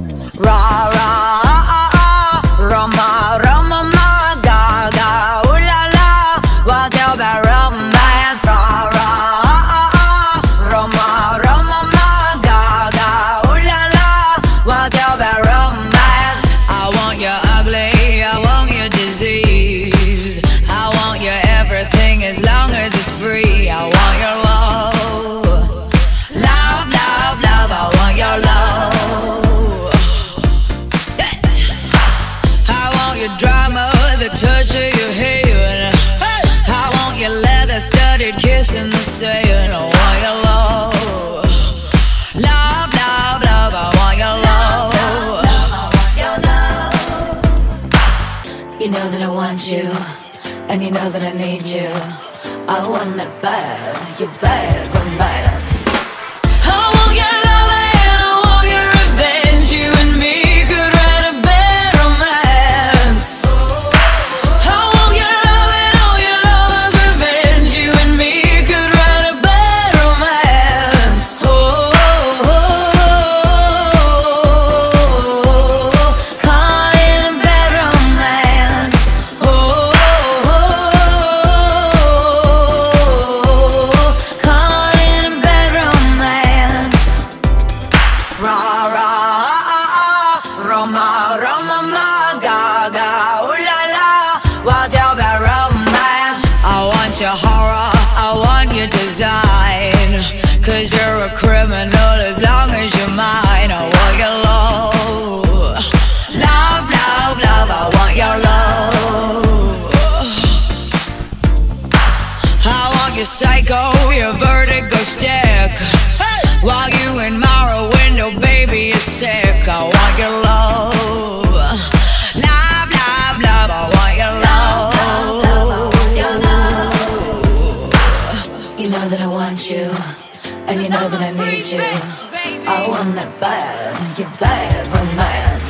Ra ra ah, ah, Roma Roma ma ga ga ooh la la What's your bad romance? Ra ra ah, ah, Roma Roma ma ga ga ooh la la What's your bad romance? I want your studded kiss in the sand. I want your love. Love, love, love, I want your love. You know that I want you, and you know that I need you. I want that bad, your bad romance. I Ra ra Roma Roma ma ga ga ooh la la. What's your romance? I want your horror, I want your design. Cause you're a criminal as long as you're mine. I want your love. Love, love, love, I want your love. I want your psycho, your vertigo stick. While you in my window, baby, is sick. I want your love. Love, love, love, I want your love. You know that I want you, and you know that I need you. I want that bad, your bad romance.